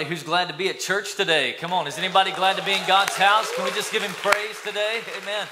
who's glad to be at church today. Come on, is anybody glad to be in God's house? Can we just give him praise today? Amen.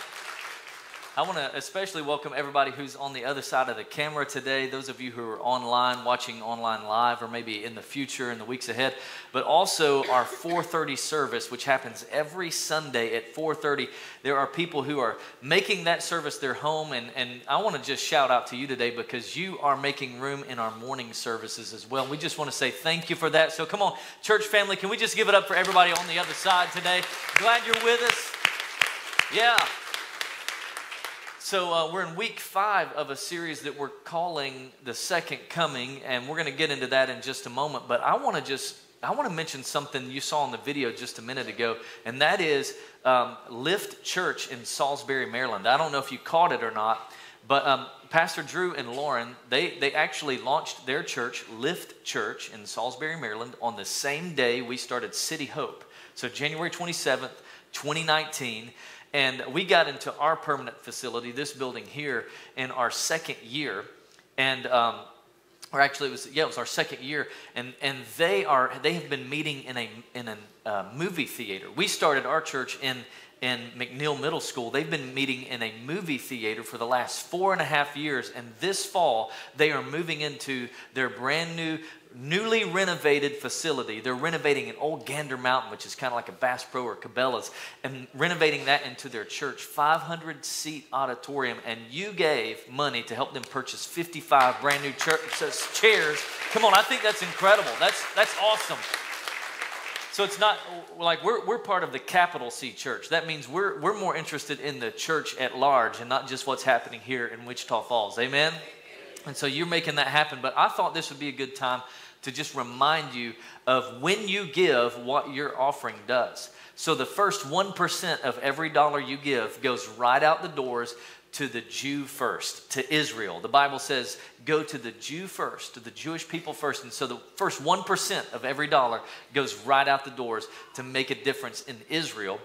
I want to especially welcome everybody who's on the other side of the camera today. Those of you who are online, watching online live, or maybe in the future, in the weeks ahead. But also our 4:30 service, which happens every Sunday at 4:30. There are people who are making that service their home, and and I want to just shout out to you today because you are making room in our morning services as well. We just want to say thank you for that. So come on, church family, can we just give it up for everybody on the other side today? Glad you're with us. Yeah. So, uh, we're in week five of a series that we're calling The Second Coming, and we're going to get into that in just a moment. But I want to just I want to mention something you saw in the video just a minute ago, and that is um, Lift Church in Salisbury, Maryland. I don't know if you caught it or not, but um, Pastor Drew and Lauren, they, they actually launched their church, Lift Church in Salisbury, Maryland, on the same day we started City Hope. So, January 27th, 2019. And we got into our permanent facility, this building here, in our second year. And, um, or actually, it was yeah, it was our second year, and and they are they have been meeting in a in a uh, movie theater. We started our church in in McNeil Middle School. They've been meeting in a movie theater for the last four and a half years, and this fall they are moving into their brand new newly renovated facility. They're renovating an old Gander Mountain, which is kind of like a Bass Pro or Cabela's, and renovating that into their church, 500 seat auditorium. And you gave money to help them purchase 55 brand new church, uh, chairs. Come on, I think that's incredible. That's, that's awesome. So it's not like we're, we're part of the capital C church. That means we're, we're more interested in the church at large and not just what's happening here in Wichita Falls. Amen? And so you're making that happen. But I thought this would be a good time to just remind you of when you give what your offering does. So the first 1% of every dollar you give goes right out the doors to the Jew first, to Israel. The Bible says, go to the Jew first, to the Jewish people first. And so the first 1% of every dollar goes right out the doors to make a difference in Israel.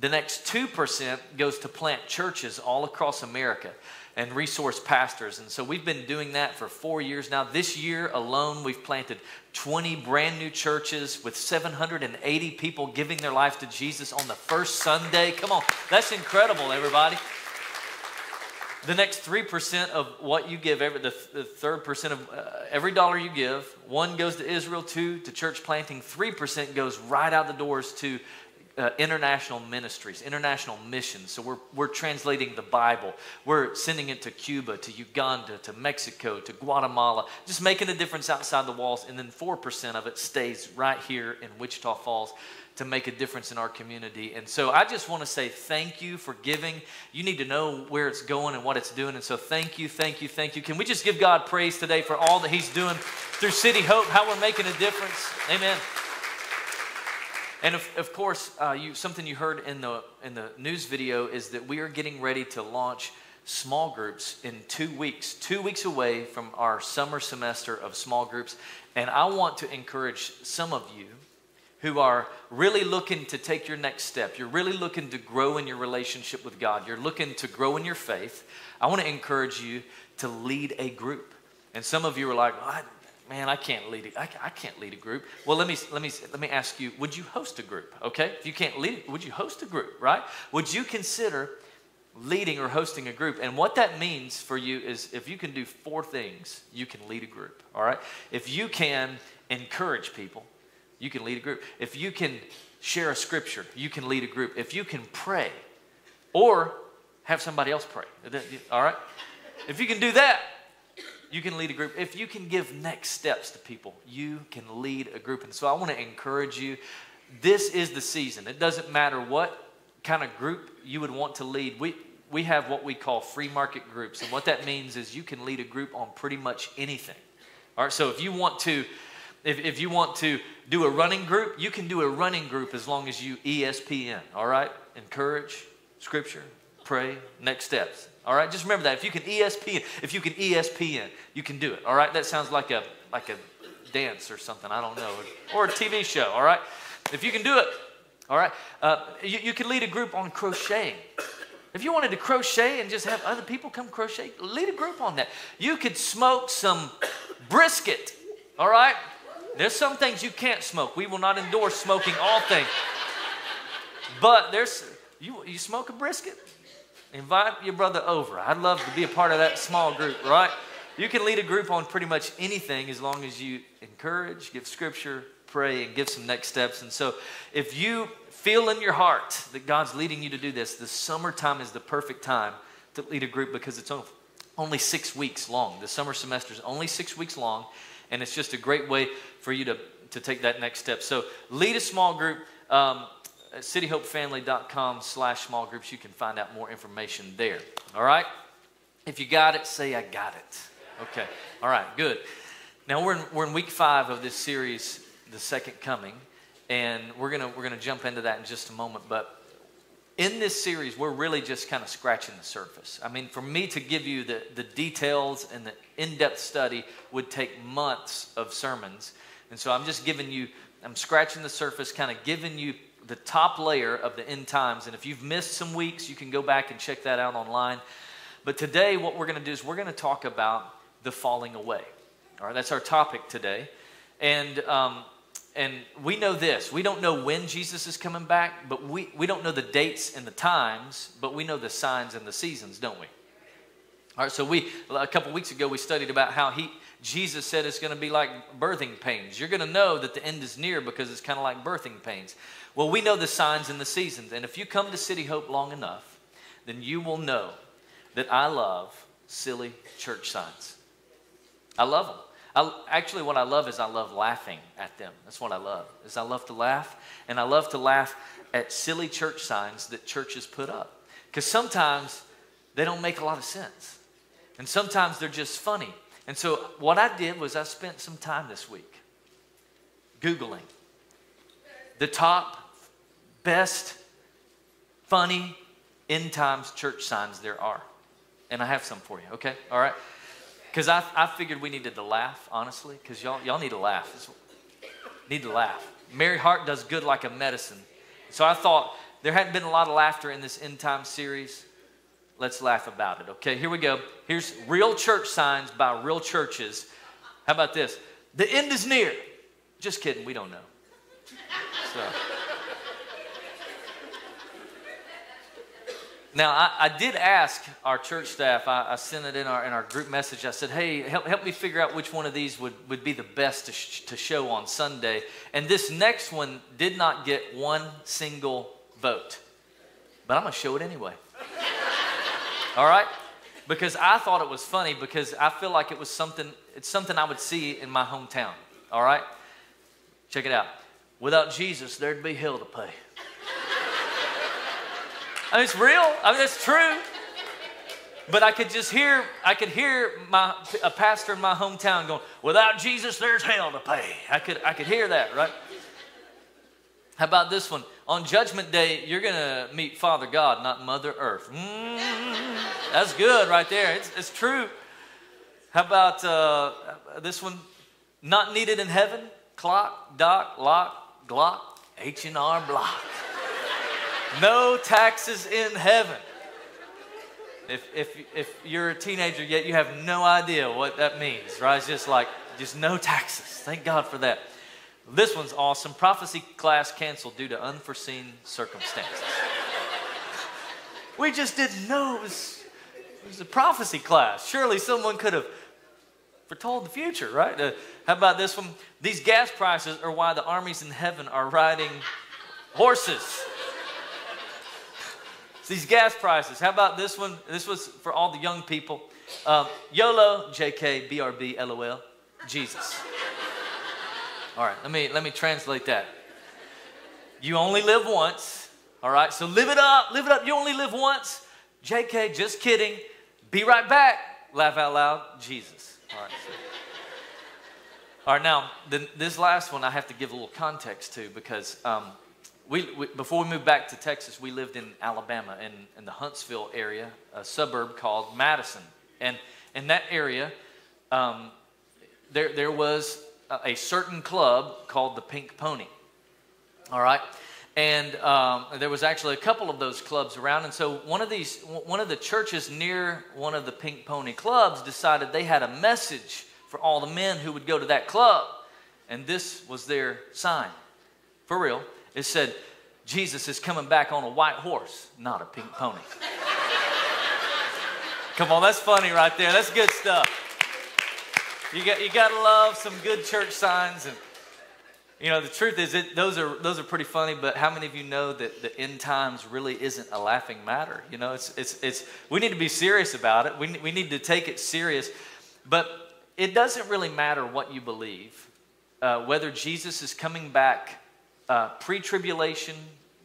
The next 2% goes to plant churches all across America and resource pastors. And so we've been doing that for four years now. This year alone, we've planted 20 brand new churches with 780 people giving their life to Jesus on the first Sunday. Come on, that's incredible, everybody. The next 3% of what you give, every, the, the third percent of uh, every dollar you give, one goes to Israel, two to church planting, 3% goes right out the doors to uh, international ministries, international missions. So we're, we're translating the Bible. We're sending it to Cuba, to Uganda, to Mexico, to Guatemala, just making a difference outside the walls. And then 4% of it stays right here in Wichita Falls to make a difference in our community. And so I just want to say thank you for giving. You need to know where it's going and what it's doing. And so thank you, thank you, thank you. Can we just give God praise today for all that He's doing through City Hope, how we're making a difference? Amen. And of, of course, uh, you, something you heard in the, in the news video is that we are getting ready to launch small groups in two weeks, two weeks away from our summer semester of small groups. And I want to encourage some of you who are really looking to take your next step. You're really looking to grow in your relationship with God. You're looking to grow in your faith. I want to encourage you to lead a group. And some of you are like, well, man, I can't lead. A, I, I can't lead a group. Well, let me let me let me ask you: Would you host a group? Okay, if you can't lead, would you host a group? Right? Would you consider leading or hosting a group? And what that means for you is, if you can do four things, you can lead a group. All right. If you can encourage people, you can lead a group. If you can share a scripture, you can lead a group. If you can pray, or have somebody else pray. All right. If you can do that, you can lead a group. If you can give next steps to people, you can lead a group. And so I want to encourage you. This is the season. It doesn't matter what kind of group you would want to lead. We, we have what we call free market groups. And what that means is you can lead a group on pretty much anything. All right, so if you want to, if, if you want to do a running group, you can do a running group as long as you ESPN. All right, encourage, scripture, pray, next steps. All right, just remember that. If you can ESPN, if you can ESPN, you can do it. All right, that sounds like a like a dance or something. I don't know, or a TV show. All right, if you can do it, all right, uh, you, you can lead a group on crocheting. If you wanted to crochet and just have other people come crochet, lead a group on that. You could smoke some brisket. All right, There's some things you can't smoke. We will not endorse smoking all things. But there's, you, you smoke a brisket? Invite your brother over. I'd love to be a part of that small group, right? You can lead a group on pretty much anything as long as you encourage, give scripture, pray, and give some next steps. And so if you feel in your heart that God's leading you to do this, the summertime is the perfect time to lead a group because it's only six weeks long. The summer semester is only six weeks long, and it's just a great way for you to, to take that next step. So lead a small group. Um, cityhopefamily.com slash small groups, you can find out more information there. All right? If you got it, say, I got it. Okay. All right, good. Now we're in, we're in week five of this series, The Second Coming, and we're to we're gonna jump into that in just a moment. But in this series, we're really just kind of scratching the surface. I mean, for me to give you the, the details and the in depth study would take months of sermons. And so I'm just giving you, I'm scratching the surface, kind of giving you the top layer of the end times. And if you've missed some weeks, you can go back and check that out online. But today, what we're going to do is we're going to talk about the falling away. All right, that's our topic today. And um, and we know this we don't know when jesus is coming back but we, we don't know the dates and the times but we know the signs and the seasons don't we all right so we a couple weeks ago we studied about how he jesus said it's going to be like birthing pains you're going to know that the end is near because it's kind of like birthing pains well we know the signs and the seasons and if you come to city hope long enough then you will know that i love silly church signs i love them I, actually, what I love is I love laughing at them. That's what I love. Is I love to laugh, and I love to laugh at silly church signs that churches put up. Because sometimes they don't make a lot of sense, and sometimes they're just funny. And so, what I did was I spent some time this week googling the top best funny end times church signs there are, and I have some for you. Okay, all right. Because I, I figured we needed to laugh, honestly, because y'all, y'all need to laugh. It's, need to laugh. Merry heart does good like a medicine. So I thought there hadn't been a lot of laughter in this end time series. Let's laugh about it. Okay, here we go. Here's real church signs by real churches. How about this? The end is near. Just kidding, we don't know. So. Now, I, I, did ask our church staff, I, I, sent it in our, in our group message. I said, hey, help, help me figure out which one of these would, would be the best to, sh- to show on Sunday. And this next one did not get one single vote. But I'm going to show it anyway. All right? Because I thought it was funny because I feel like it was something, it's something I would see in my hometown. All right? Check it out. Without Jesus, there'd be hell to pay. I mean, it's real. I mean, that's true. But I could just hear, I could hear my, a pastor in my hometown going, without Jesus, there's hell to pay. I could, I could hear that, right? How about this one? On Judgment Day, you're going to meet Father God, not Mother Earth. Mm, that's good right there. It's, it's true. How about uh, this one? Not needed in heaven. Clock, dock, lock, glock, H&R block. No taxes in heaven. If, if, if you're a teenager yet, you have no idea what that means, right? It's just like, just no taxes. Thank God for that. This one's awesome. Prophecy class canceled due to unforeseen circumstances. we just didn't know it was, it was a prophecy class. Surely someone could have foretold the future, right? Uh, how about this one? These gas prices are why the armies in heaven are riding horses these gas prices. How about this one? This was for all the young people. Um, YOLO, JK, BRB, LOL, Jesus. All right, let me let me translate that. You only live once. All right, so live it up, live it up. You only live once. JK, just kidding. Be right back. Laugh out loud, Jesus. All right. So. All right, now the, this last one I have to give a little context to because um, we, we, before we moved back to Texas, we lived in Alabama in, in the Huntsville area, a suburb called Madison. And in that area, um, there, there was a, a, certain club called the Pink Pony. All right? And um, there was actually a couple of those clubs around. And so one of these, one of the churches near one of the Pink Pony clubs decided they had a message for all the men who would go to that club. and this was their sign. For real. It said, Jesus is coming back on a white horse, not a pink pony. Come on, that's funny right there. That's good stuff. You got you got to love some good church signs and you know the truth is it, those are those are pretty funny but how many of you know that the end times really isn't a laughing matter? You know it's it's it's we need to be serious about it. We, we need to take it serious. But it doesn't really matter what you believe uh, whether jesus is coming back uh, pre-tribulation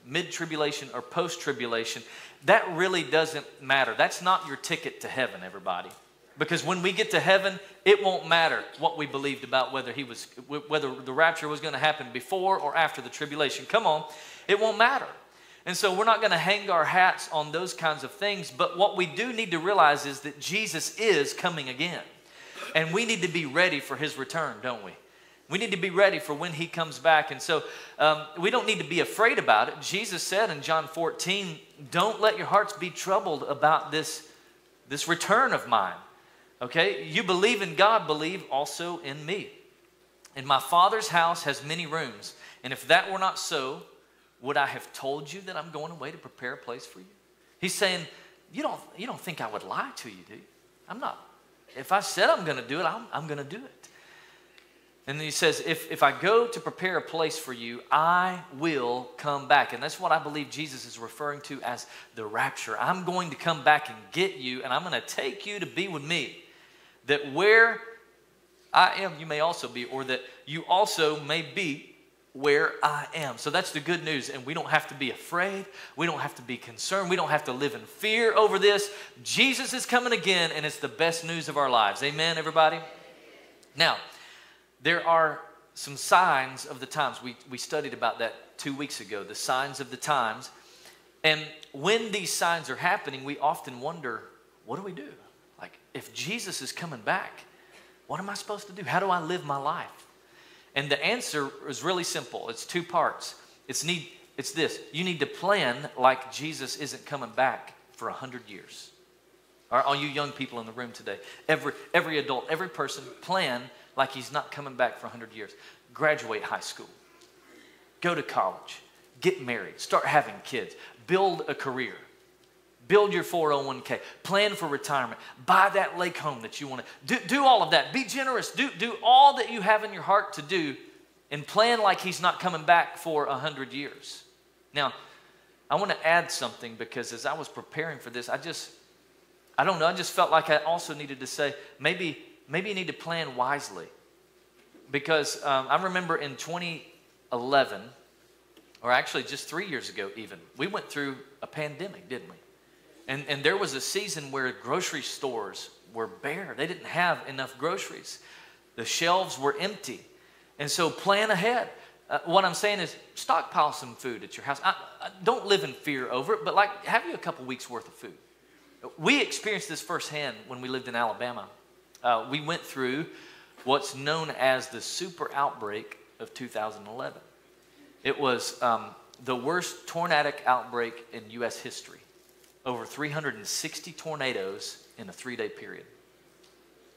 mid-tribulation or post-tribulation that really doesn't matter. That's not your ticket to heaven everybody because when we get to heaven, it won't matter what we believed about whether he was whether the rapture was going to happen before or after the tribulation. Come on, it won't matter. And so we're not going to hang our hats on those kinds of things, but what we do need to realize is that Jesus is coming again. And we need to be ready for his return, don't we? We need to be ready for when he comes back. And so um, we don't need to be afraid about it. Jesus said in John 14, Don't let your hearts be troubled about this, this return of mine. Okay? You believe in God, believe also in me. And my Father's house has many rooms. And if that were not so, would I have told you that I'm going away to prepare a place for you? He's saying, You don't, you don't think I would lie to you, do you? I'm not. If I said I'm going to do it, I'm, I'm going to do it. And then he says, if, if I go to prepare a place for you, I will come back. And that's what I believe Jesus is referring to as the rapture. I'm going to come back and get you, and I'm going to take you to be with me that where I am, you may also be, or that you also may be where I am. So that's the good news. And we don't have to be afraid. We don't have to be concerned. We don't have to live in fear over this. Jesus is coming again, and it's the best news of our lives. Amen, everybody? Now, there are some signs of the times. We, we studied about that two weeks ago, the signs of the times. And when these signs are happening, we often wonder, what do we do? Like, if Jesus is coming back, what am I supposed to do? How do I live my life? And the answer is really simple. It's two parts. It's need it's this. You need to plan like Jesus isn't coming back for a hundred years. All, right, all you young people in the room today, every every adult, every person, plan like he's not coming back for a hundred years. Graduate high school. Go to college. Get married. Start having kids. Build a career. Build your 401k. Plan for retirement. Buy that lake home that you want to. Do, do all of that. Be generous. Do, do all that you have in your heart to do and plan like he's not coming back for a hundred years. Now, I want to add something because as I was preparing for this, I just, I don't know, I just felt like I also needed to say maybe, maybe you need to plan wisely. Because um, I remember in 2011, or actually just three years ago, even, we went through a pandemic, didn't we? And, and there was a season where grocery stores were bare. They didn't have enough groceries. The shelves were empty. And so plan ahead. Uh, what I'm saying is stockpile some food at your house. I, I don't live in fear over it, but like have you a couple weeks worth of food. We experienced this firsthand when we lived in Alabama. Uh, we went through what's known as the super outbreak of 2011. It was um, the worst tornadic outbreak in U.S. history over 360 tornadoes in a three day period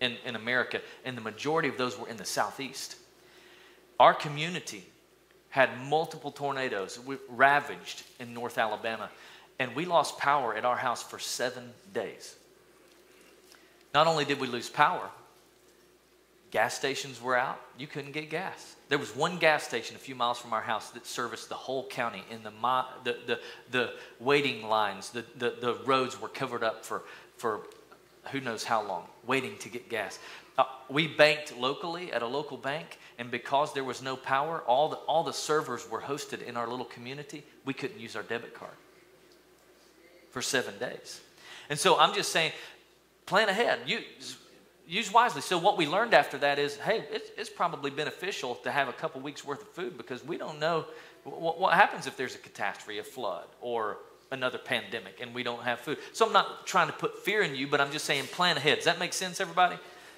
in, in America, and the majority of those were in the southeast. Our community had multiple tornadoes ravaged in North Alabama, and we lost power at our house for seven days. Not only did we lose power, gas stations were out, you couldn't get gas. There was one gas station a few miles from our house that serviced the whole county. and the the the, the waiting lines, the, the the roads were covered up for for who knows how long, waiting to get gas. Uh, we banked locally at a local bank, and because there was no power, all the all the servers were hosted in our little community. We couldn't use our debit card for seven days. And so I'm just saying, plan ahead. You use wisely. So what we learned after that is, hey, it's, it's probably beneficial to have a couple weeks worth of food because we don't know what, what happens if there's a catastrophe, a flood, or another pandemic, and we don't have food. So I'm not trying to put fear in you, but I'm just saying plan ahead. Does that make sense, everybody?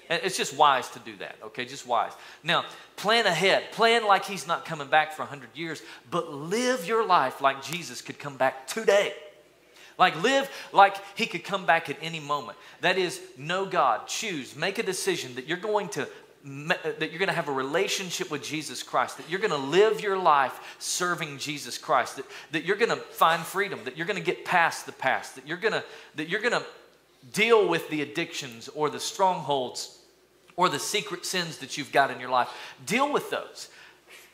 It's just wise to do that, okay? Just wise. Now, plan ahead. Plan like he's not coming back for 100 years, but live your life like Jesus could come back today. Like live like he could come back at any moment. That is, know God, choose, make a decision that you're going to that you're going to have a relationship with Jesus Christ, that you're going to live your life serving Jesus Christ, that, that you're going to find freedom, that you're going to get past the past, that you're going to, that you're going to deal with the addictions or the strongholds or the secret sins that you've got in your life. Deal with those.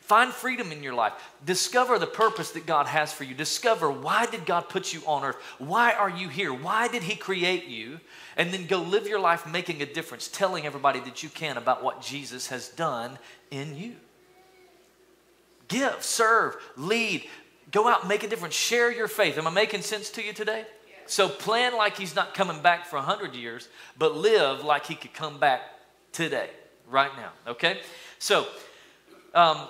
Find freedom in your life. Discover the purpose that God has for you. Discover why did God put you on earth? Why are you here? Why did he create you? And then go live your life making a difference, telling everybody that you can about what Jesus has done in you. Give, serve, lead, go out make a difference. Share your faith. Am I making sense to you today? So plan like he's not coming back for 100 years, but live like he could come back today, right now, okay? So, um,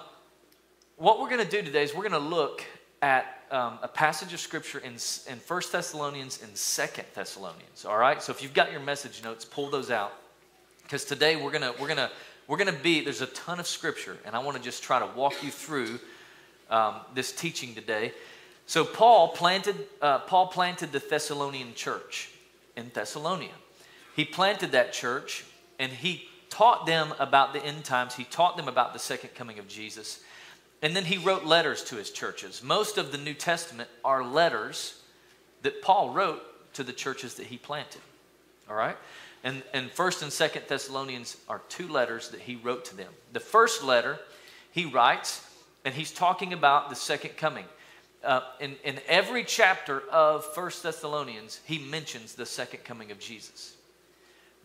what we're going to do today is we're going to look at um, a passage of scripture in, in 1 Thessalonians and 2 Thessalonians. All right? So if you've got your message notes, pull those out. Because today we're going to, we're going to, we're going to be, there's a ton of scripture, and I want to just try to walk you through um, this teaching today. So Paul planted, uh, Paul planted the Thessalonian church in Thessalonia. He planted that church, and he taught them about the end times. He taught them about the second coming of Jesus. And then he wrote letters to his churches. Most of the New Testament are letters that Paul wrote to the churches that he planted. All right? And, and 1st and 2nd Thessalonians are two letters that he wrote to them. The first letter he writes, and he's talking about the second coming. Uh, in, in every chapter of First Thessalonians, he mentions the second coming of Jesus.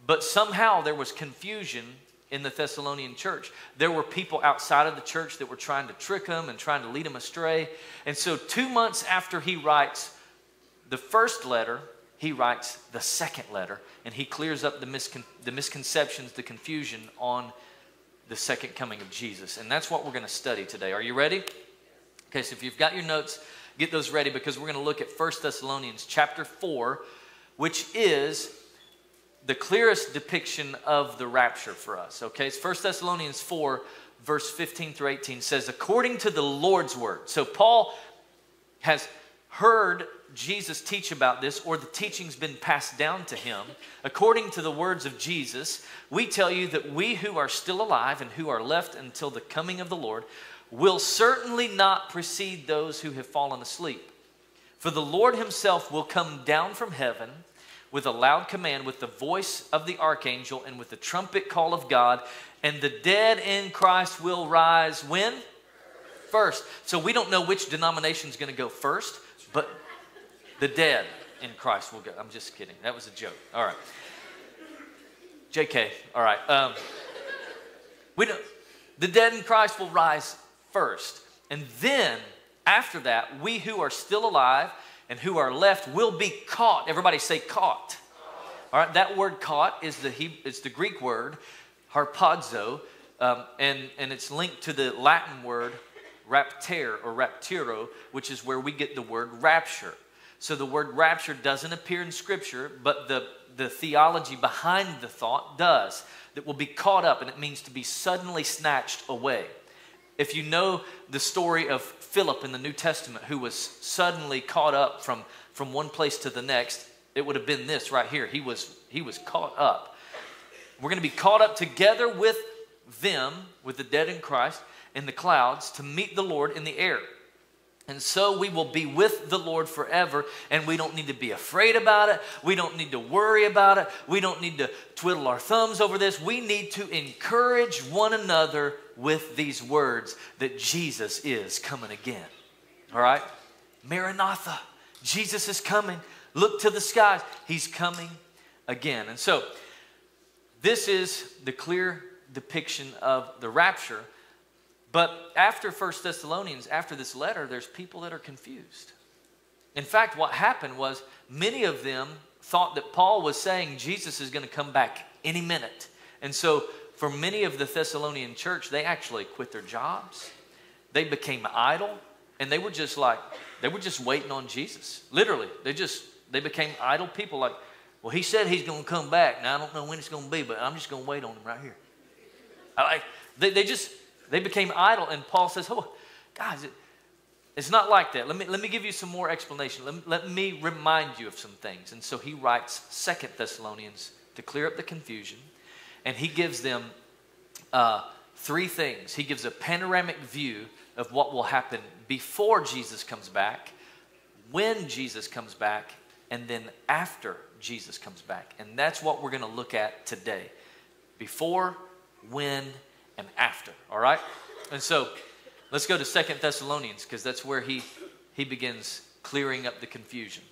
But somehow there was confusion in the Thessalonian church. There were people outside of the church that were trying to trick him and trying to lead him astray. And so, two months after he writes the first letter, he writes the second letter, and he clears up the, miscon- the misconceptions, the confusion on the second coming of Jesus. And that's what we're going to study today. Are you ready? Okay, so if you've got your notes, get those ready because we're going to look at 1 Thessalonians chapter 4, which is the clearest depiction of the rapture for us. Okay, it's 1 Thessalonians 4, verse 15 through 18 says, according to the Lord's word. So Paul has heard Jesus teach about this, or the teaching's been passed down to him. According to the words of Jesus, we tell you that we who are still alive and who are left until the coming of the Lord will certainly not precede those who have fallen asleep. For the Lord himself will come down from heaven with a loud command, with the voice of the archangel, and with the trumpet call of God, and the dead in Christ will rise when? First. So we don't know which denomination is going to go first, but the dead in Christ will go. I'm just kidding. That was a joke. All right. JK. All right. Um, we don't, the dead in Christ will rise first. And then, after that, we who are still alive and who are left will be caught. Everybody say caught. All right, that word caught is the, it's the Greek word harpazo, um, and, and it's linked to the Latin word raptere or rapturo, which is where we get the word rapture. So the word rapture doesn't appear in Scripture, but the, the theology behind the thought does. That will be caught up, and it means to be suddenly snatched away. If you know the story of Philip in the New Testament, who was suddenly caught up from, from one place to the next, it would have been this right here. He was, he was caught up. We're going to be caught up together with them, with the dead in Christ, in the clouds to meet the Lord in the air. And so we will be with the Lord forever, and we don't need to be afraid about it. We don't need to worry about it. We don't need to twiddle our thumbs over this. We need to encourage one another with these words that Jesus is coming again. All right? Maranatha, Jesus is coming. Look to the skies. He's coming again. And so, this is the clear depiction of the rapture but after First Thessalonians, after this letter, there's people that are confused. In fact, what happened was many of them thought that Paul was saying Jesus is going to come back any minute. And so, for many of the Thessalonian church, they actually quit their jobs. They became idle, and they were just like, they were just waiting on Jesus. Literally, they just, they became idle people like, well, he said he's going to come back. Now, I don't know when it's going to be, but I'm just going to wait on him right here. I like, they, they just, they became idle, and Paul says, Oh, guys, it, it's not like that. Let me, let me give you some more explanation. Let let me remind you of some things. And so he writes Second Thessalonians to clear up the confusion, and he gives them uh, three things. He gives a panoramic view of what will happen before Jesus comes back, when Jesus comes back, and then after Jesus comes back. And that's what we're going to look at today before, when, and after. All right? And so let's go to Second Thessalonians because that's where he, he begins clearing up the confusion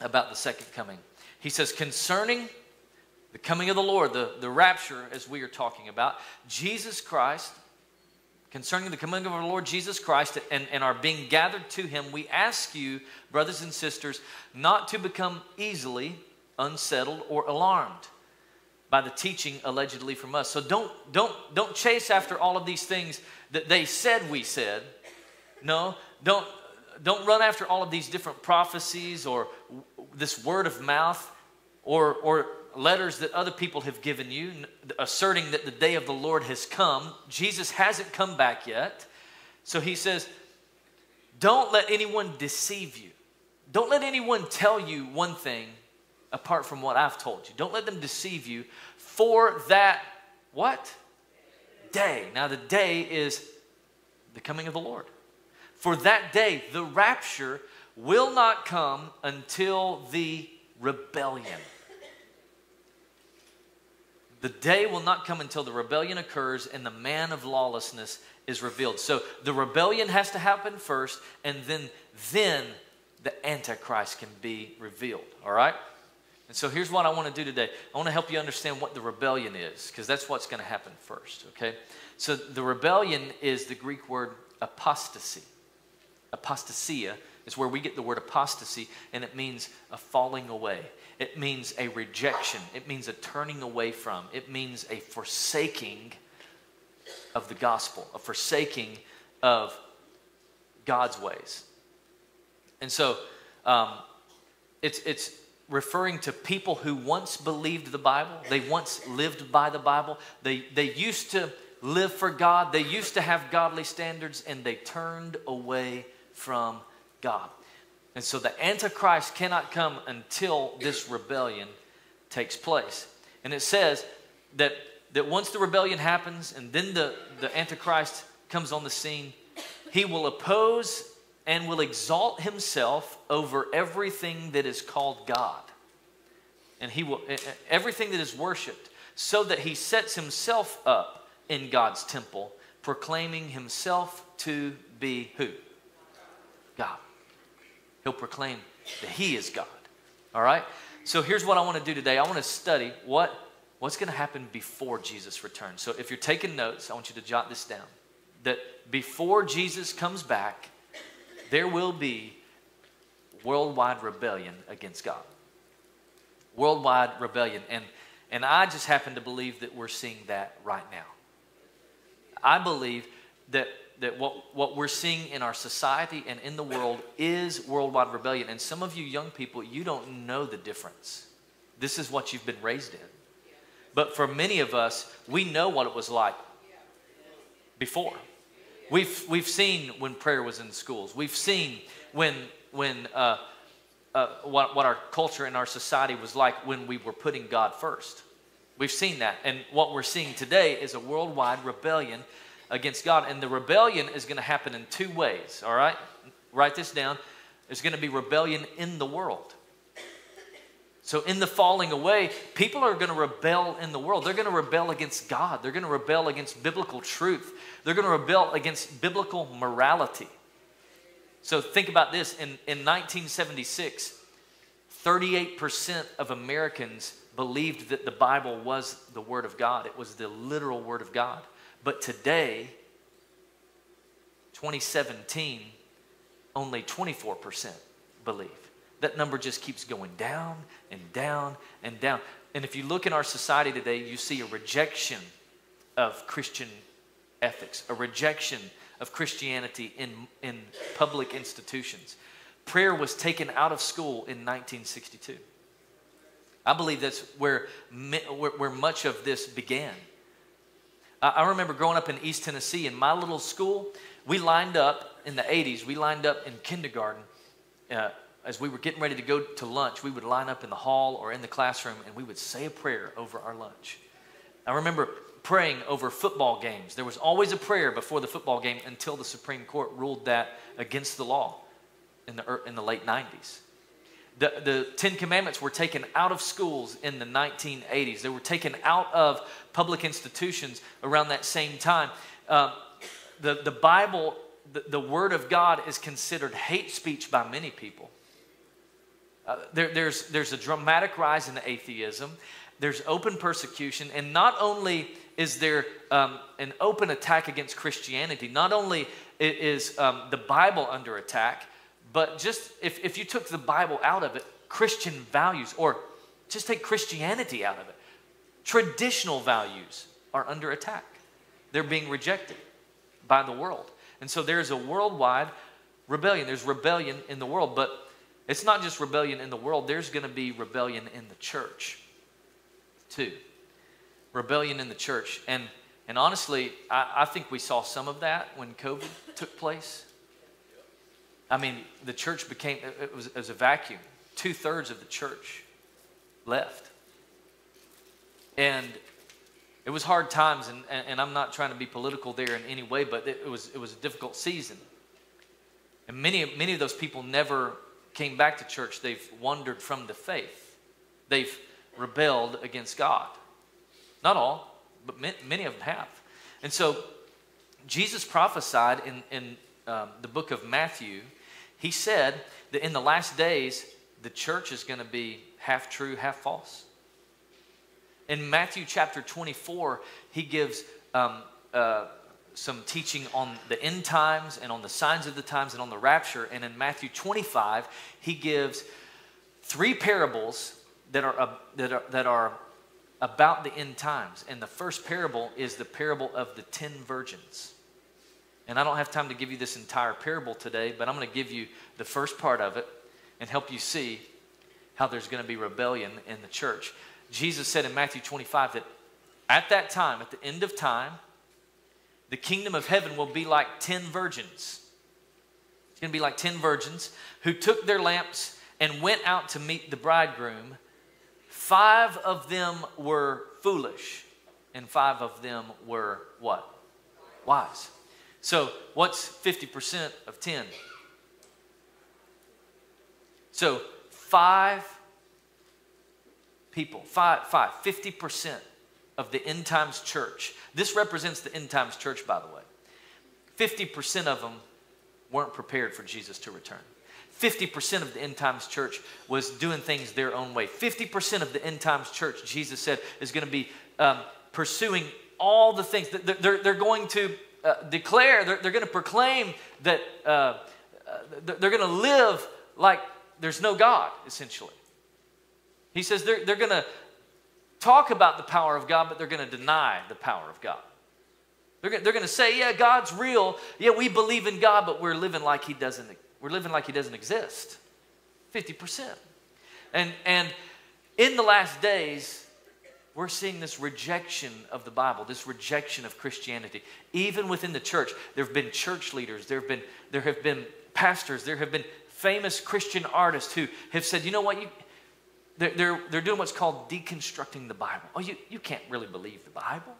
about the second coming. He says, concerning the coming of the Lord, the, the rapture, as we are talking about, Jesus Christ, concerning the coming of our Lord Jesus Christ and, and our being gathered to him, we ask you, brothers and sisters, not to become easily unsettled or alarmed by the teaching allegedly from us. So don't, don't, don't chase after all of these things that they said we said. No, don't, don't run after all of these different prophecies or this word of mouth or, or letters that other people have given you asserting that the day of the Lord has come. Jesus hasn't come back yet. So he says, Don't let anyone deceive you. Don't let anyone tell you one thing apart from what I've told you. Don't let them deceive you for that what? Day. Now, the day is the coming of the Lord. For that day, the rapture will not come until the rebellion. The day will not come until the rebellion occurs and the man of lawlessness is revealed. So the rebellion has to happen first, and then, then the Antichrist can be revealed. All right? And so here's what I want to do today. I want to help you understand what the rebellion is, because that's what's going to happen first, okay? So the rebellion is the Greek word apostasy. Apostasia is where we get the word apostasy, and it means a falling away. It means a rejection. It means a turning away from. It means a forsaking of the gospel, a forsaking of God's ways. And so um, it's, it's referring to people who once believed the Bible, they once lived by the Bible, they, they used to live for God, they used to have godly standards, and they turned away from God. And so the Antichrist cannot come until this rebellion takes place. And it says that, that once the rebellion happens and then the, the Antichrist comes on the scene, he will oppose and will exalt himself over everything that is called God. And he will, everything that is worshiped, so that he sets himself up in God's temple, proclaiming himself to be who? God. He'll proclaim that He is God. All right? So here's what I want to do today I want to study what, what's going to happen before Jesus returns. So if you're taking notes, I want you to jot this down. That before Jesus comes back, there will be worldwide rebellion against God. Worldwide rebellion. And, and I just happen to believe that we're seeing that right now. I believe that that what, what we're seeing in our society and in the world is worldwide rebellion. And some of you young people, you don't know the difference. This is what you've been raised in. But for many of us, we know what it was like before. We've, we've seen when prayer was in schools. We've seen when, when uh, uh, what, what our culture and our society was like when we were putting God first. We've seen that. And what we're seeing today is a worldwide rebellion against God. And the rebellion is going to happen in two ways, all right? Write this down. There's going to be rebellion in the world. So, in the falling away, people are going to rebel in the world. They're going to rebel against God. They're going to rebel against biblical truth. They're going to rebel against biblical morality. So, think about this. In, in 1976, 38% of Americans believed that the Bible was the Word of God, it was the literal Word of God. But today, 2017, only 24% believe. That number just keeps going down and down and down. And if you look in our society today, you see a rejection of Christian ethics, a rejection of Christianity in, in public institutions. Prayer was taken out of school in 1962. I believe that's where, where, where much of this began. I remember growing up in East Tennessee in my little school, we lined up in the 80s, we lined up in kindergarten. Uh, as we were getting ready to go to lunch, we would line up in the hall or in the classroom and we would say a prayer over our lunch. I remember praying over football games. There was always a prayer before the football game until the Supreme Court ruled that against the law in the, in the late 90s. The, the Ten Commandments were taken out of schools in the 1980s. They were taken out of public institutions around that same time. Uh, the, the Bible, the, the Word of God, is considered hate speech by many people. Uh, there, there's, there's a dramatic rise in atheism, there's open persecution, and not only is there um, an open attack against Christianity, not only is um, the Bible under attack, but just if, if you took the Bible out of it, Christian values, or just take Christianity out of it, traditional values are under attack. They're being rejected by the world. And so there's a worldwide rebellion. There's rebellion in the world, but it's not just rebellion in the world, there's going to be rebellion in the church too. Rebellion in the church. And, and honestly, I, I think we saw some of that when COVID took place. I mean, the church became, it was, it was a vacuum. Two thirds of the church left. And it was hard times, and, and, I'm not trying to be political there in any way, but it was, it was a difficult season. And many, many of those people never came back to church. They've wandered from the faith, they've rebelled against God. Not all, but many of them have. And so Jesus prophesied in, in um, the book of Matthew he said that in the last days, the church is going to be half true, half false. In Matthew chapter 24, he gives um, uh, some teaching on the end times and on the signs of the times and on the rapture. And in Matthew 25, he gives three parables that are, uh, that are, that are about the end times. And the first parable is the parable of the ten virgins. And I don't have time to give you this entire parable today, but I'm going to give you the first part of it and help you see how there's going to be rebellion in the church. Jesus said in Matthew 25 that at that time, at the end of time, the kingdom of heaven will be like 10 virgins. It's going to be like 10 virgins who took their lamps and went out to meet the bridegroom. Five of them were foolish, and five of them were what? Wise. So, what's 50% of 10? So, five people, five, five, 50% of the end times church. This represents the end times church, by the way. 50% of them weren't prepared for Jesus to return. 50% of the end times church was doing things their own way. 50% of the end times church, Jesus said, is going to be um, pursuing all the things. They're, they're, they're going to uh, declare, they're, they're going to proclaim that uh, uh, they're going to live like there's no God, essentially. He says they're, they're going to talk about the power of God, but they're going to deny the power of God. They're, they're going to say, yeah, God's real. Yeah, we believe in God, but we're living like he doesn't, we're living like he doesn't exist. 50%. And, and in the last days, we're seeing this rejection of the Bible, this rejection of Christianity. Even within the church, there have been church leaders, there have been, there have been pastors, there have been famous Christian artists who have said, you know what, you, they're, they're, they're doing what's called deconstructing the Bible. Oh, you, you can't really believe the Bible.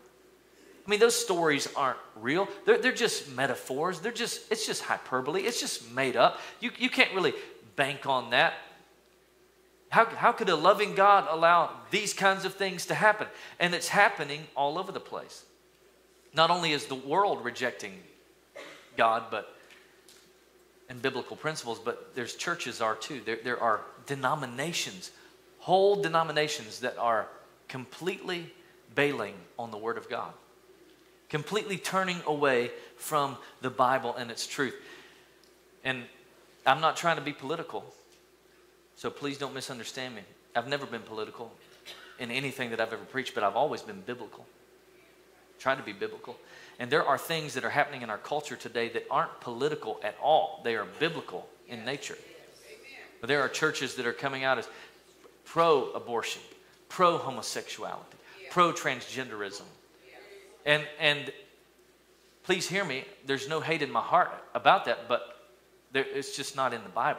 I mean, those stories aren't real. They're, they're just metaphors. They're just, it's just hyperbole. It's just made up. You, you can't really bank on that. How, how could a loving God allow these kinds of things to happen? And it's happening all over the place. Not only is the world rejecting God, but and biblical principles, but there's churches are too. There, there are denominations, whole denominations that are completely bailing on the Word of God, completely turning away from the Bible and its truth. And I'm not trying to be political. So please don't misunderstand me. I've never been political in anything that I've ever preached, but I've always been biblical. Trying to be biblical. And there are things that are happening in our culture today that aren't political at all. They are biblical in nature. But there are churches that are coming out as pro abortion, pro homosexuality, pro transgenderism. And, and please hear me, there's no hate in my heart about that, but there, it's just not in the Bible.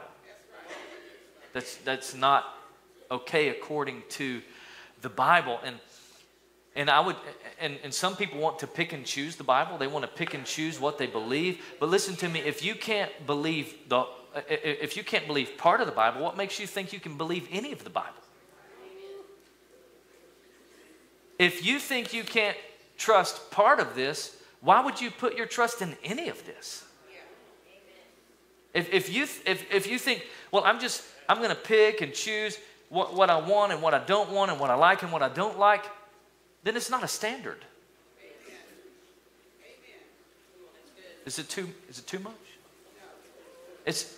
That's, that's not okay according to the Bible. And And I would, and, and some people want to pick and choose the Bible. They want to pick and choose what they believe. But listen to me, if you can't believe the, if you can't believe part of the Bible, what makes you think you can believe any of the Bible? If you think you can't trust part of this, why would you put your trust in any of this? If, if, you, if, if you think, well, I'm just, I'm going to pick and choose what, what I want and what I don't want and what I like and what I don't like, then it's not a standard. Is it too, is it too much? It's,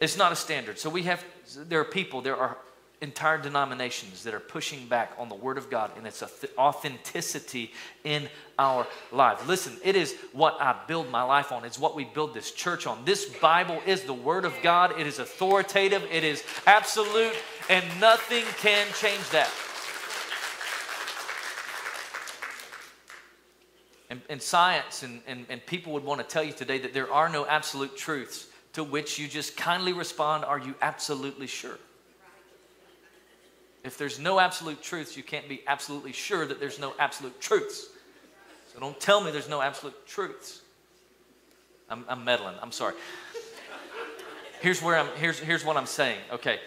it's not a standard. So we have, there are people, there are entire denominations that are pushing back on the Word of God and its authenticity in our life. Listen, it is what I build my life on. It's what we build this church on. This Bible is the Word of God. It is authoritative. It is absolute, and nothing can change that. And, and science and, and, and people would want to tell you today that there are no absolute truths to which you just kindly respond, Are you absolutely sure? If there's no absolute truths, you can't be absolutely sure that there's no absolute truths. So don't tell me there's no absolute truths. I'm, I'm meddling. I'm sorry. Here's where I'm. Here's here's what I'm saying. Okay,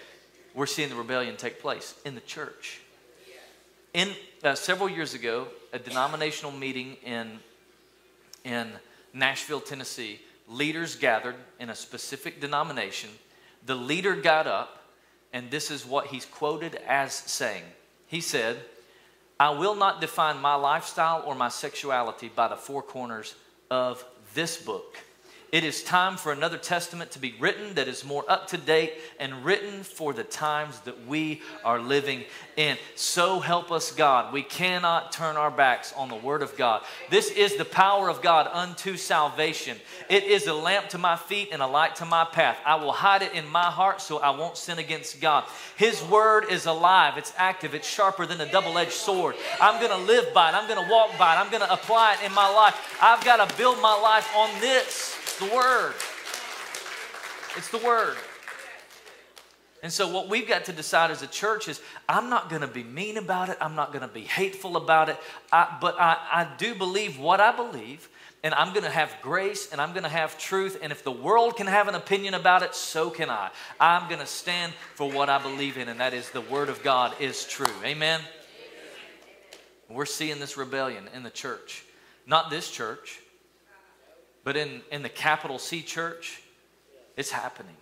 we're seeing the rebellion take place in the church. In uh, several years ago, a denominational meeting in in Nashville, Tennessee, leaders gathered in a specific denomination. The leader got up and this is what he's quoted as saying. He said, I will not define my lifestyle or my sexuality by the four corners of this book. It is time for another testament to be written that is more up to date and written for the times that we are living in. So help us, God. We cannot turn our backs on the Word of God. This is the power of God unto salvation. It is a lamp to my feet and a light to my path. I will hide it in my heart so I won't sin against God. His Word is alive, it's active, it's sharper than a double edged sword. I'm going to live by it, I'm going to walk by it, I'm going to apply it in my life. I've got to build my life on this. The Word. It's the Word. And so, what we've got to decide as a church is I'm not going to be mean about it. I'm not going to be hateful about it. I, but I, I do believe what I believe, and I'm going to have grace and I'm going to have truth. And if the world can have an opinion about it, so can I. I'm going to stand for what I believe in, and that is the Word of God is true. Amen? We're seeing this rebellion in the church. Not this church, but in, in the capital C church, it's happening.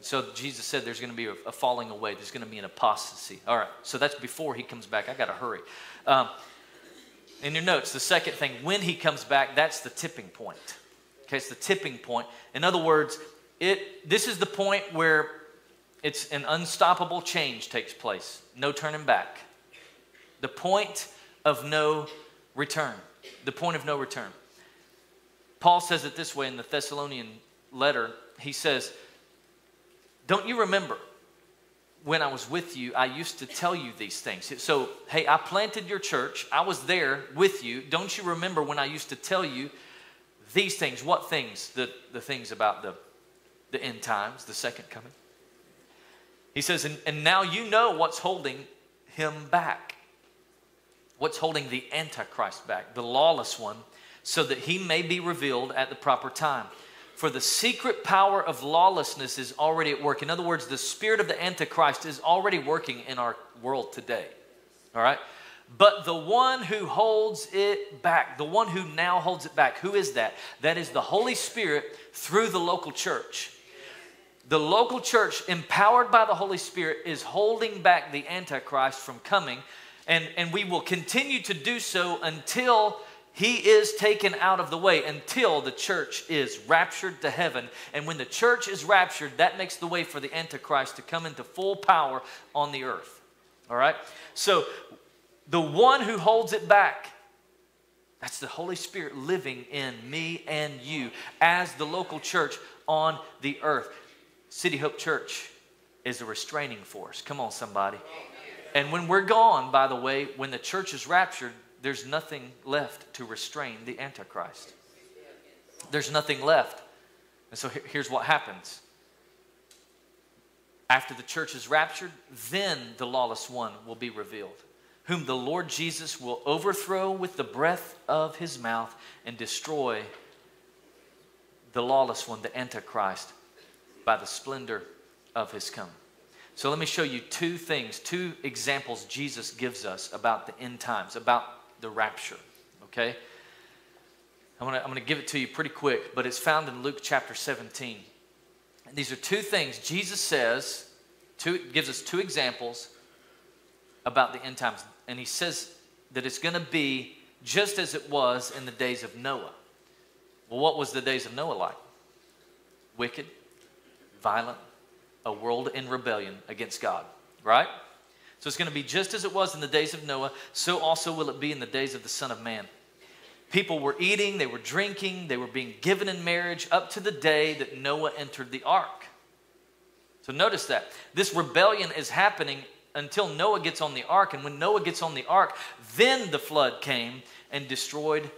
So Jesus said there's going to be a, a falling away. There's going to be an apostasy. All right, so that's before he comes back. I got to hurry. Um, in your notes, the second thing, when he comes back, that's the tipping point. Okay, it's the tipping point. In other words, it, this is the point where it's an unstoppable change takes place. No turning back. The point of no return. The point of no return. Paul says it this way in the Thessalonian letter. He says, Don't you remember when I was with you, I used to tell you these things. So, hey, I planted your church. I was there with you. Don't you remember when I used to tell you these things? What things? The, the things about the, the end times, the second coming. He says, and, and now you know what's holding him back. What's holding the Antichrist back, the lawless one so that he may be revealed at the proper time. For the secret power of lawlessness is already at work. In other words, the spirit of the Antichrist is already working in our world today. All right? But the one who holds it back, the one who now holds it back, who is that? That is the Holy Spirit through the local church. The local church, empowered by the Holy Spirit, is holding back the Antichrist from coming. And, and we will continue to do so until he is taken out of the way until the church is raptured to heaven. And when the church is raptured, that makes the way for the Antichrist to come into full power on the earth. All right? So the one who holds it back, that's the Holy Spirit living in me and you as the local church on the earth. City Hope Church is a restraining force. Come on, somebody. And when we're gone, by the way, when the church is raptured, there's nothing left to restrain the Antichrist. There's nothing left. And so here's what happens. After the church is raptured, then the lawless one will be revealed. whom the Lord Jesus will overthrow with the breath of his mouth and destroy the lawless one, the Antichrist, by the splendor of his coming. So let me show you two things, two examples Jesus gives us about the end times, about the rapture. Okay? I'm to I'm to give it to you pretty quick, but it's found in Luke chapter 17. And these are two things Jesus says, two, gives us two examples about the end times. And he says that it's to be just as it was in the days of Noah. Well, what was the days of Noah like? Wicked, violent, a world in rebellion against God, right? So it's going to be just as it was in the days of Noah, so also will it be in the days of the Son of Man. People were eating, they were drinking, they were being given in marriage up to the day that Noah entered the ark. So notice that. This rebellion is happening until Noah gets on the ark. And when Noah gets on the ark, then the flood came and destroyed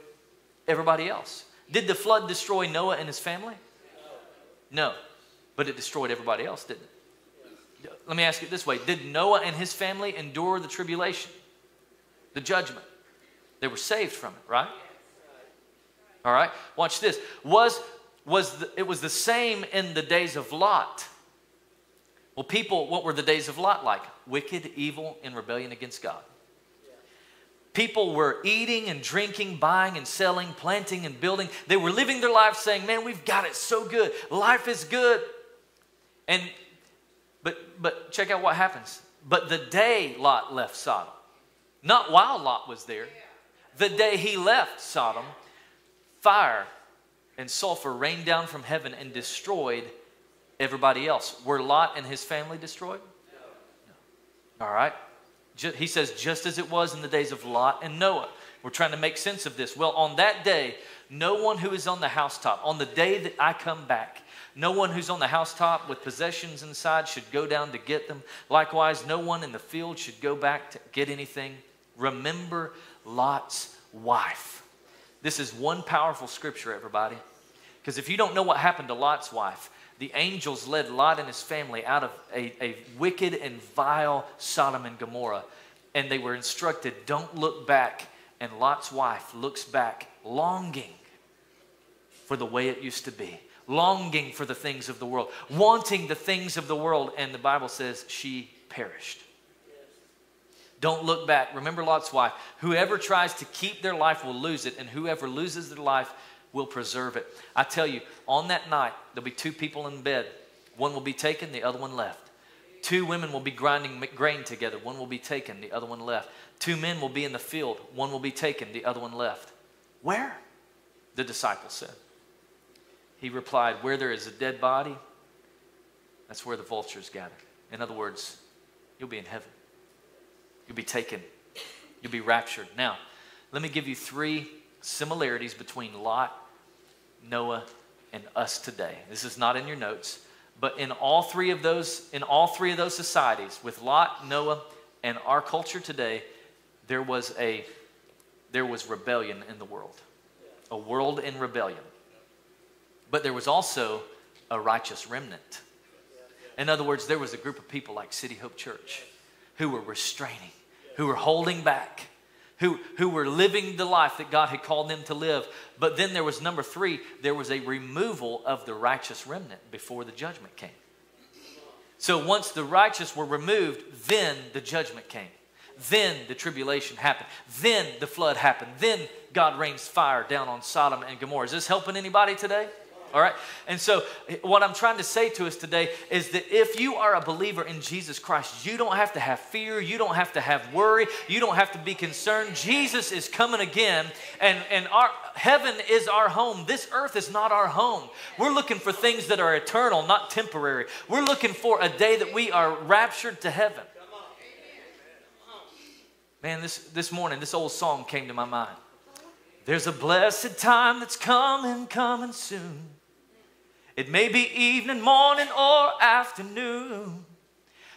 everybody else. Did the flood destroy Noah and his family? No. But it destroyed everybody else, didn't it? Let me ask it this way Did Noah and his family endure the tribulation, the judgment? They were saved from it, right? All right, watch this. Was, was the, it was the same in the days of Lot. Well, people, what were the days of Lot like? Wicked, evil, in rebellion against God. People were eating and drinking, buying and selling, planting and building. They were living their lives saying, Man, we've got it so good. Life is good. And but but check out what happens. But the day Lot left Sodom, not while Lot was there, the day he left Sodom, fire and sulfur rained down from heaven and destroyed everybody else. Were Lot and his family destroyed? No. All right. He says, just as it was in the days of Lot and Noah. We're trying to make sense of this. Well, on that day, no one who is on the housetop, on the day that I come back, no one who's on the housetop with possessions inside should go down to get them. Likewise, no one in the field should go back to get anything. Remember Lot's wife. This is one powerful scripture, everybody. Because if you don't know what happened to Lot's wife, the angels led Lot and his family out of a, a wicked and vile Sodom and Gomorrah. And they were instructed don't look back. And Lot's wife looks back, longing for the way it used to be, longing for the things of the world, wanting the things of the world. And the Bible says she perished. Don't look back. Remember Lot's wife. Whoever tries to keep their life will lose it, and whoever loses their life will preserve it. I tell you, on that night, there'll be two people in bed. One will be taken, the other one left. Two women will be grinding grain together. One will be taken, the other one left. Two men will be in the field. One will be taken, the other one left. Where? The disciple said. He replied, Where there is a dead body, that's where the vultures gather. In other words, you'll be in heaven. You'll be taken. You'll be raptured. Now, let me give you three similarities between Lot, Noah, and us today. This is not in your notes, but in all three of those, in all three of those societies, with Lot, Noah, and our culture today, there was a there was rebellion in the world. A world in rebellion. But there was also a righteous remnant. In other words, there was a group of people like City Hope Church who were restraining, who were holding back, who, who were living the life that God had called them to live. But then there was number three, there was a removal of the righteous remnant before the judgment came. So once the righteous were removed, then the judgment came. Then the tribulation happened. Then the flood happened. Then God rains fire down on Sodom and Gomorrah. Is this helping anybody today? All right? And so, what I'm trying to say to us today is that if you are a believer in Jesus Christ, you don't have to have fear. You don't have to have worry. You don't have to be concerned. Jesus is coming again, and, and our heaven is our home. This earth is not our home. We're looking for things that are eternal, not temporary. We're looking for a day that we are raptured to heaven. Man, this, this morning, this old song came to my mind. There's a blessed time that's coming, coming soon. It may be evening, morning, or afternoon.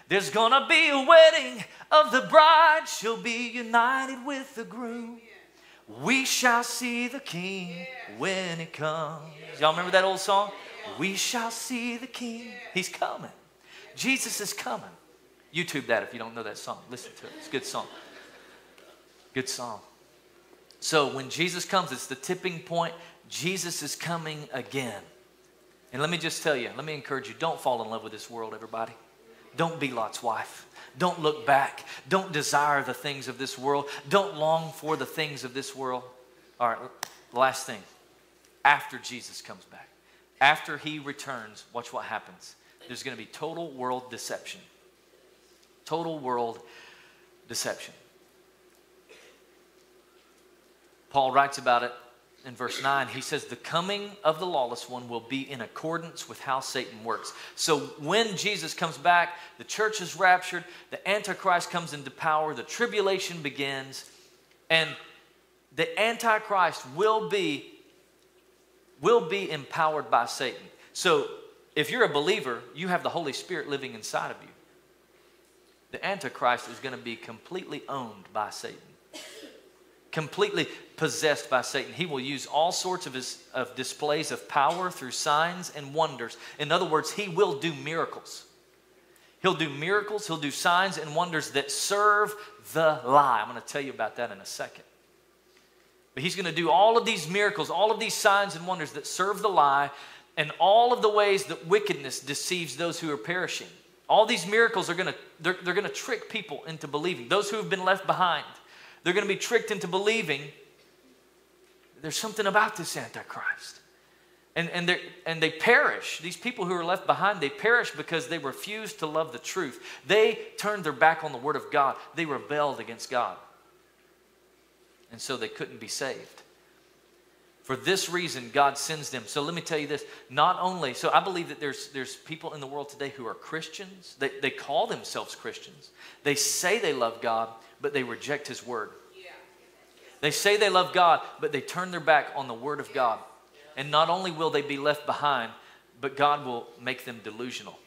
There's gonna be a wedding of the bride. She'll be united with the groom. We shall see the king when he comes. Y'all remember that old song? We shall see the king. He's coming. Jesus is coming. YouTube that if you don't know that song. Listen to it. It's a good song. Good song. So when Jesus comes, it's the tipping point. Jesus is coming again. And let me just tell you, let me encourage you don't fall in love with this world, everybody. Don't be Lot's wife. Don't look back. Don't desire the things of this world. Don't long for the things of this world. All right, last thing. After Jesus comes back, after he returns, watch what happens. There's going to be total world deception. Total world deception. Paul writes about it in verse 9, he says, The coming of the lawless one will be in accordance with how Satan works. So when Jesus comes back, the church is raptured, the Antichrist comes into power, the tribulation begins, and the Antichrist will be, will be empowered by Satan. So if you're a believer, you have the Holy Spirit living inside of you. The Antichrist is going to be completely owned by Satan completely possessed by Satan. He will use all sorts of, his, of displays of power through signs and wonders. In other words, he will do miracles. He'll do miracles, he'll do signs and wonders that serve the lie. I'm going to tell you about that in a second. But he's going to do all of these miracles, all of these signs and wonders that serve the lie, and all of the ways that wickedness deceives those who are perishing. All these miracles are going to they're, they're going to trick people into believing. Those who have been left behind. They're going to be tricked into believing there's something about this Antichrist. And, and, and they perish. These people who are left behind, they perish because they refuse to love the truth. They turned their back on the Word of God. They rebelled against God. And so they couldn't be saved. For this reason, God sends them. So let me tell you this. Not only, so I believe that there's, there's people in the world today who are Christians. They, they call themselves Christians. They say they love God, but they reject His word. They say they love God, but they turn their back on the word of God. And not only will they be left behind, but God will make them delusional.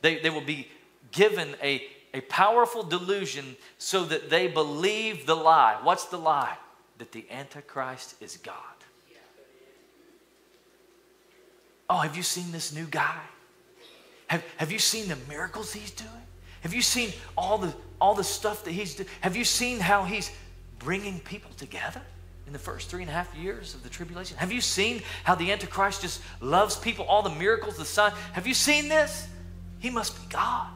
They, they will be given a, a powerful delusion so that they believe the lie. What's the lie? That the Antichrist is God. Oh, have you seen this new guy? Have, have you seen the miracles he's doing? Have you seen all the, all the stuff that he's doing? Have you seen how he's bringing people together in the first three and a half years of the tribulation? Have you seen how the Antichrist just loves people, all the miracles, the sign? Have you seen this? He must be God.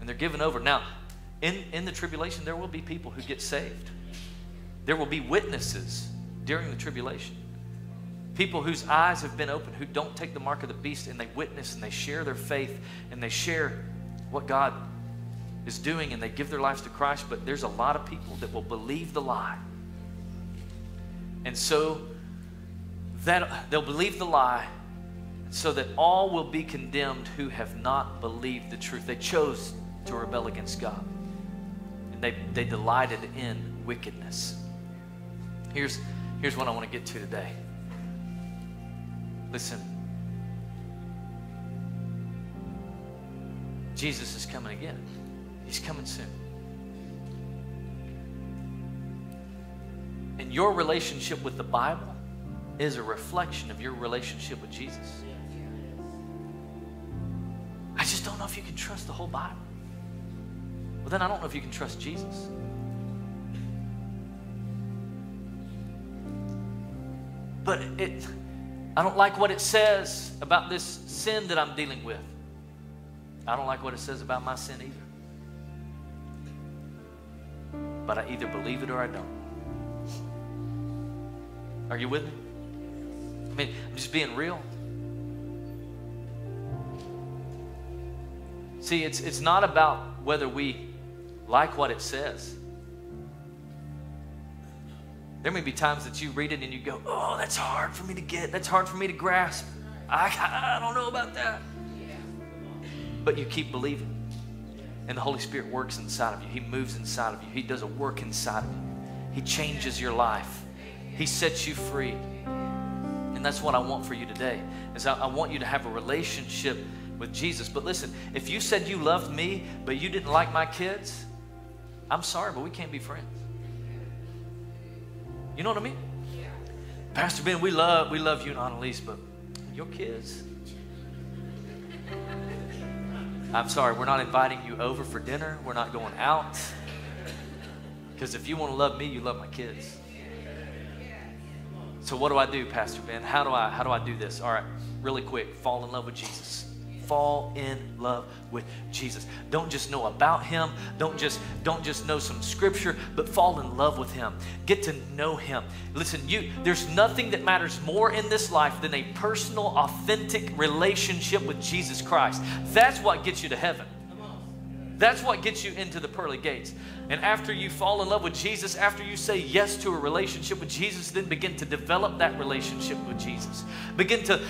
And they're given over. Now, in, in the tribulation, there will be people who get saved. There will be witnesses during the tribulation. People whose eyes have been opened, who don't take the mark of the beast, and they witness and they share their faith and they share what God is doing and they give their lives to Christ, but there's a lot of people that will believe the lie. And so that they'll believe the lie so that all will be condemned who have not believed the truth. They chose to rebel against God. And they, they delighted in wickedness. Here's, here's what I want to get to today. Listen, Jesus is coming again. He's coming soon. And your relationship with the Bible is a reflection of your relationship with Jesus. I just don't know if you can trust the whole Bible. Well, then I don't know if you can trust Jesus. But it, I don't like what it says about this sin that I'm dealing with. I don't like what it says about my sin either. But I either believe it or I don't. Are you with me? I mean, I'm just being real. See, it's, it's not about whether we like what it says. There may be times that you read it and you go, oh, that's hard for me to get. That's hard for me to grasp. I, I don't know about that but you keep believing. And the Holy Spirit works inside of you. He moves inside of you. He does a work inside of you. He changes your life. He sets you free. And that's what I want for you today. Is I, I want you to have a relationship with Jesus. But listen, if you said you loved me, but you didn't like my kids, I'm sorry, but we can't be friends. You know what I mean? Pastor Ben, we love we love you and Annalise, but your kids, I'm sorry, we're not inviting you over for dinner. We're not going out. Because if you want to love me, you love my kids. So what do I do, Pastor Ben? How do I how do I do this? All right, really quick, fall in love with Jesus fall in love with Jesus. Don't just know about him, don't just don't just know some scripture, but fall in love with him. Get to know him. Listen, you there's nothing that matters more in this life than a personal authentic relationship with Jesus Christ. That's what gets you to heaven. That's what gets you into the pearly gates. And after you fall in love with Jesus, after you say yes to a relationship with Jesus, then begin to develop that relationship with Jesus. Begin to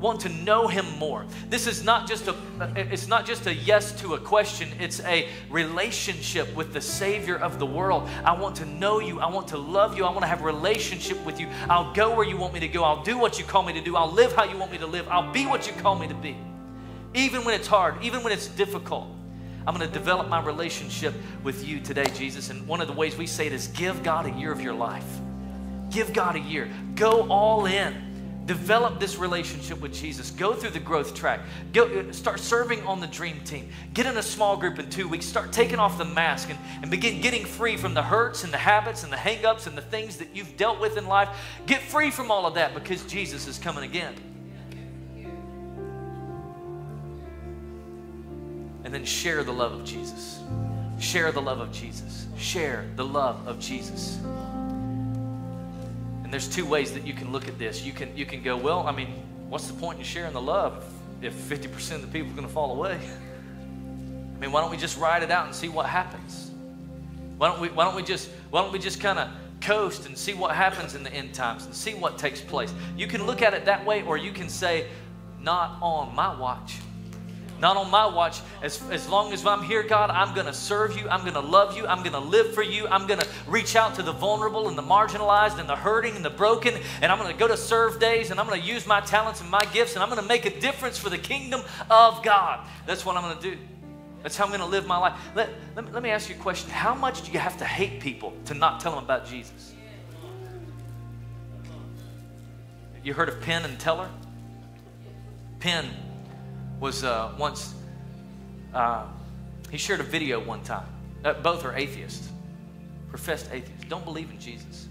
want to know him more. This is not just a it's not just a yes to a question, it's a relationship with the savior of the world. I want to know you, I want to love you, I want to have a relationship with you. I'll go where you want me to go. I'll do what you call me to do. I'll live how you want me to live. I'll be what you call me to be. Even when it's hard, even when it's difficult. I'm going to develop my relationship with you today, Jesus. And one of the ways we say it is give God a year of your life. Give God a year. Go all in. Develop this relationship with Jesus. Go through the growth track. Go, uh, start serving on the dream team. Get in a small group in two weeks. Start taking off the mask and, and begin getting free from the hurts and the habits and the hangups and the things that you've dealt with in life. Get free from all of that because Jesus is coming again. And then share the love of Jesus. Share the love of Jesus. Share the love of Jesus. And there's two ways that you can look at this. You can you can go, well, I mean, what's the point in sharing the love if 50% of the people are going to fall away? I mean, why don't we just ride it out and see what happens? Why don't we why don't we just why don't we just kind of coast and see what happens in the end times and see what takes place? You can look at it that way or you can say, not on my watch. Not on my watch. As, as long as I'm here, God, I'm going to serve you. I'm going to love you. I'm going to live for you. I'm going to reach out to the vulnerable and the marginalized and the hurting and the broken. And I'm going to go to serve days and I'm going to use my talents and my gifts and I'm going to make a difference for the kingdom of God. That's what I'm going to do. That's how I'm going to live my life. Let, let, me, let me ask you a question. How much do you have to hate people to not tell them about Jesus? You heard of Penn and Teller? Penn was uh, once, uh, he shared a video one time. Uh, both are atheists, professed atheists, don't believe in Jesus.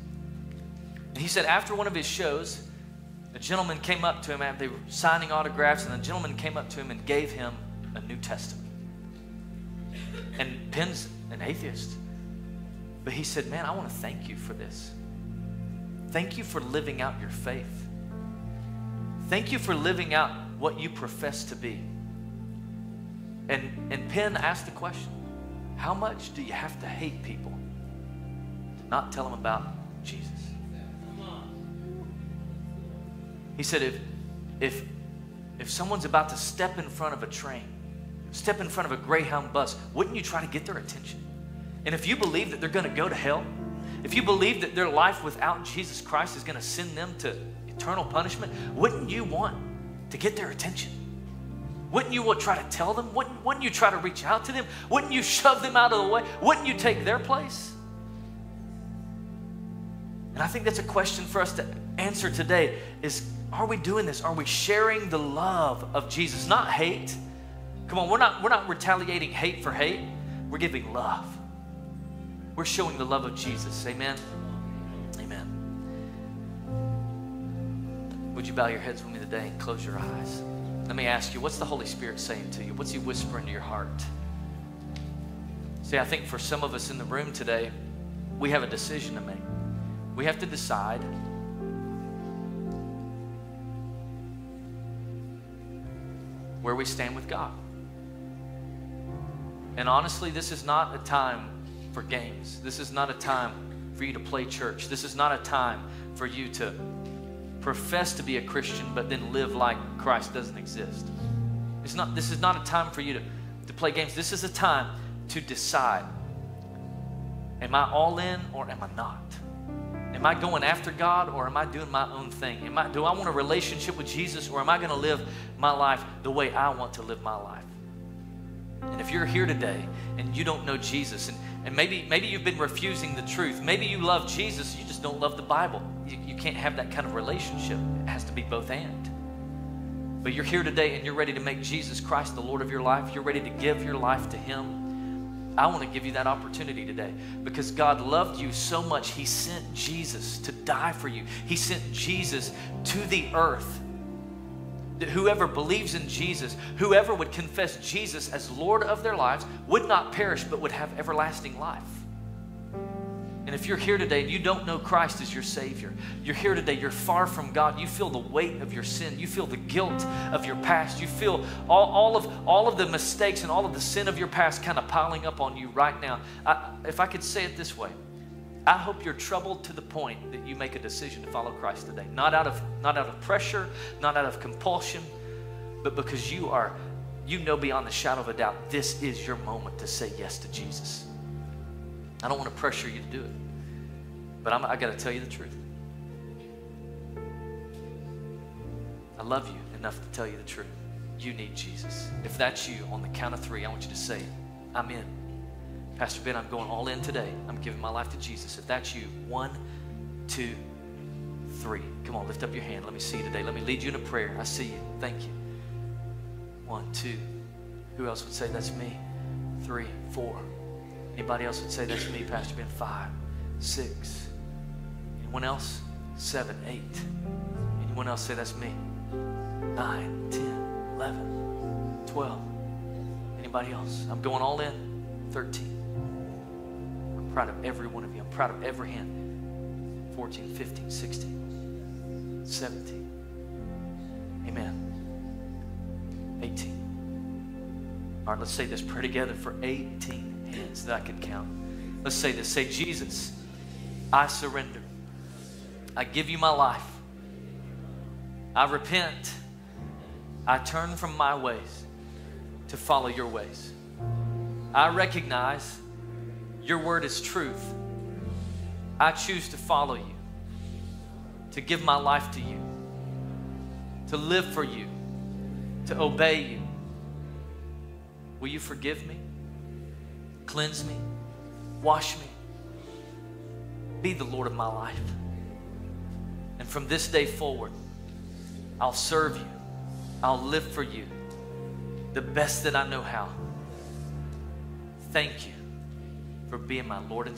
And he said after one of his shows, a gentleman came up to him after they were signing autographs, and a gentleman came up to him and gave him a New Testament. And Penn's an atheist. But he said, Man, I want to thank you for this. Thank you for living out your faith. Thank you for living out what you profess to be. And, and Penn asked the question How much do you have to hate people to not tell them about Jesus? He said, if, if, if someone's about to step in front of a train, step in front of a Greyhound bus, wouldn't you try to get their attention? And if you believe that they're going to go to hell, if you believe that their life without Jesus Christ is going to send them to eternal punishment, wouldn't you want to get their attention? Wouldn't you try to tell them? Wouldn't, wouldn't you try to reach out to them? Wouldn't you shove them out of the way? Wouldn't you take their place? And I think that's a question for us to answer today is are we doing this? Are we sharing the love of Jesus? Not hate. Come on, we're not, we're not retaliating hate for hate. We're giving love. We're showing the love of Jesus. Amen. Would you bow your heads with me today and close your eyes? Let me ask you, what's the Holy Spirit saying to you? What's He whispering to your heart? See, I think for some of us in the room today, we have a decision to make. We have to decide where we stand with God. And honestly, this is not a time for games. This is not a time for you to play church. This is not a time for you to profess to be a Christian, but then live like Christ doesn't exist. It's not, this is not a time for you to, to play games. This is a time to decide Am I all in or am I not? Am I going after God or am I doing my own thing? Am I, do I want a relationship with Jesus or am I going to live my life the way I want to live my life? And if you're here today and you don't know Jesus, and, and maybe, maybe you've been refusing the truth, maybe you love Jesus, you just don't love the Bible. You, you can't have that kind of relationship. It has to be both and. But you're here today and you're ready to make Jesus Christ the Lord of your life. You're ready to give your life to Him. I want to give you that opportunity today because God loved you so much, He sent Jesus to die for you. He sent Jesus to the earth. Whoever believes in Jesus, whoever would confess Jesus as Lord of their lives, would not perish but would have everlasting life. And if you're here today and you don't know Christ as your Savior, you're here today, you're far from God, you feel the weight of your sin, you feel the guilt of your past, you feel all, all, of, all of the mistakes and all of the sin of your past kind of piling up on you right now. I, if I could say it this way, I hope you're troubled to the point that you make a decision to follow Christ today. Not out of, not out of pressure, not out of compulsion, but because you are, you know beyond the shadow of a doubt, this is your moment to say yes to Jesus. I don't want to pressure you to do it. But I'm, I got to tell you the truth. I love you enough to tell you the truth. You need Jesus. If that's you, on the count of three, I want you to say, I'm in. Pastor Ben, I'm going all in today. I'm giving my life to Jesus. If that's you, one, two, three. Come on, lift up your hand. Let me see you today. Let me lead you in a prayer. I see you. Thank you. One, two. Who else would say that's me? Three, four. Anybody else would say that's me, Pastor Ben? Five, six. Anyone else? Seven, eight. Anyone else say that's me? Nine, ten, eleven, twelve. Anybody else? I'm going all in. Thirteen. Proud of every one of you. I'm proud of every hand. 14, 15, 16, 17. Amen. 18. All right, let's say this prayer together for 18 hands that I can count. Let's say this. Say, Jesus, I surrender. I give you my life. I repent. I turn from my ways to follow your ways. I recognize your word is truth. I choose to follow you, to give my life to you, to live for you, to obey you. Will you forgive me? Cleanse me? Wash me? Be the Lord of my life. And from this day forward, I'll serve you. I'll live for you the best that I know how. Thank you for being my Lord and Savior.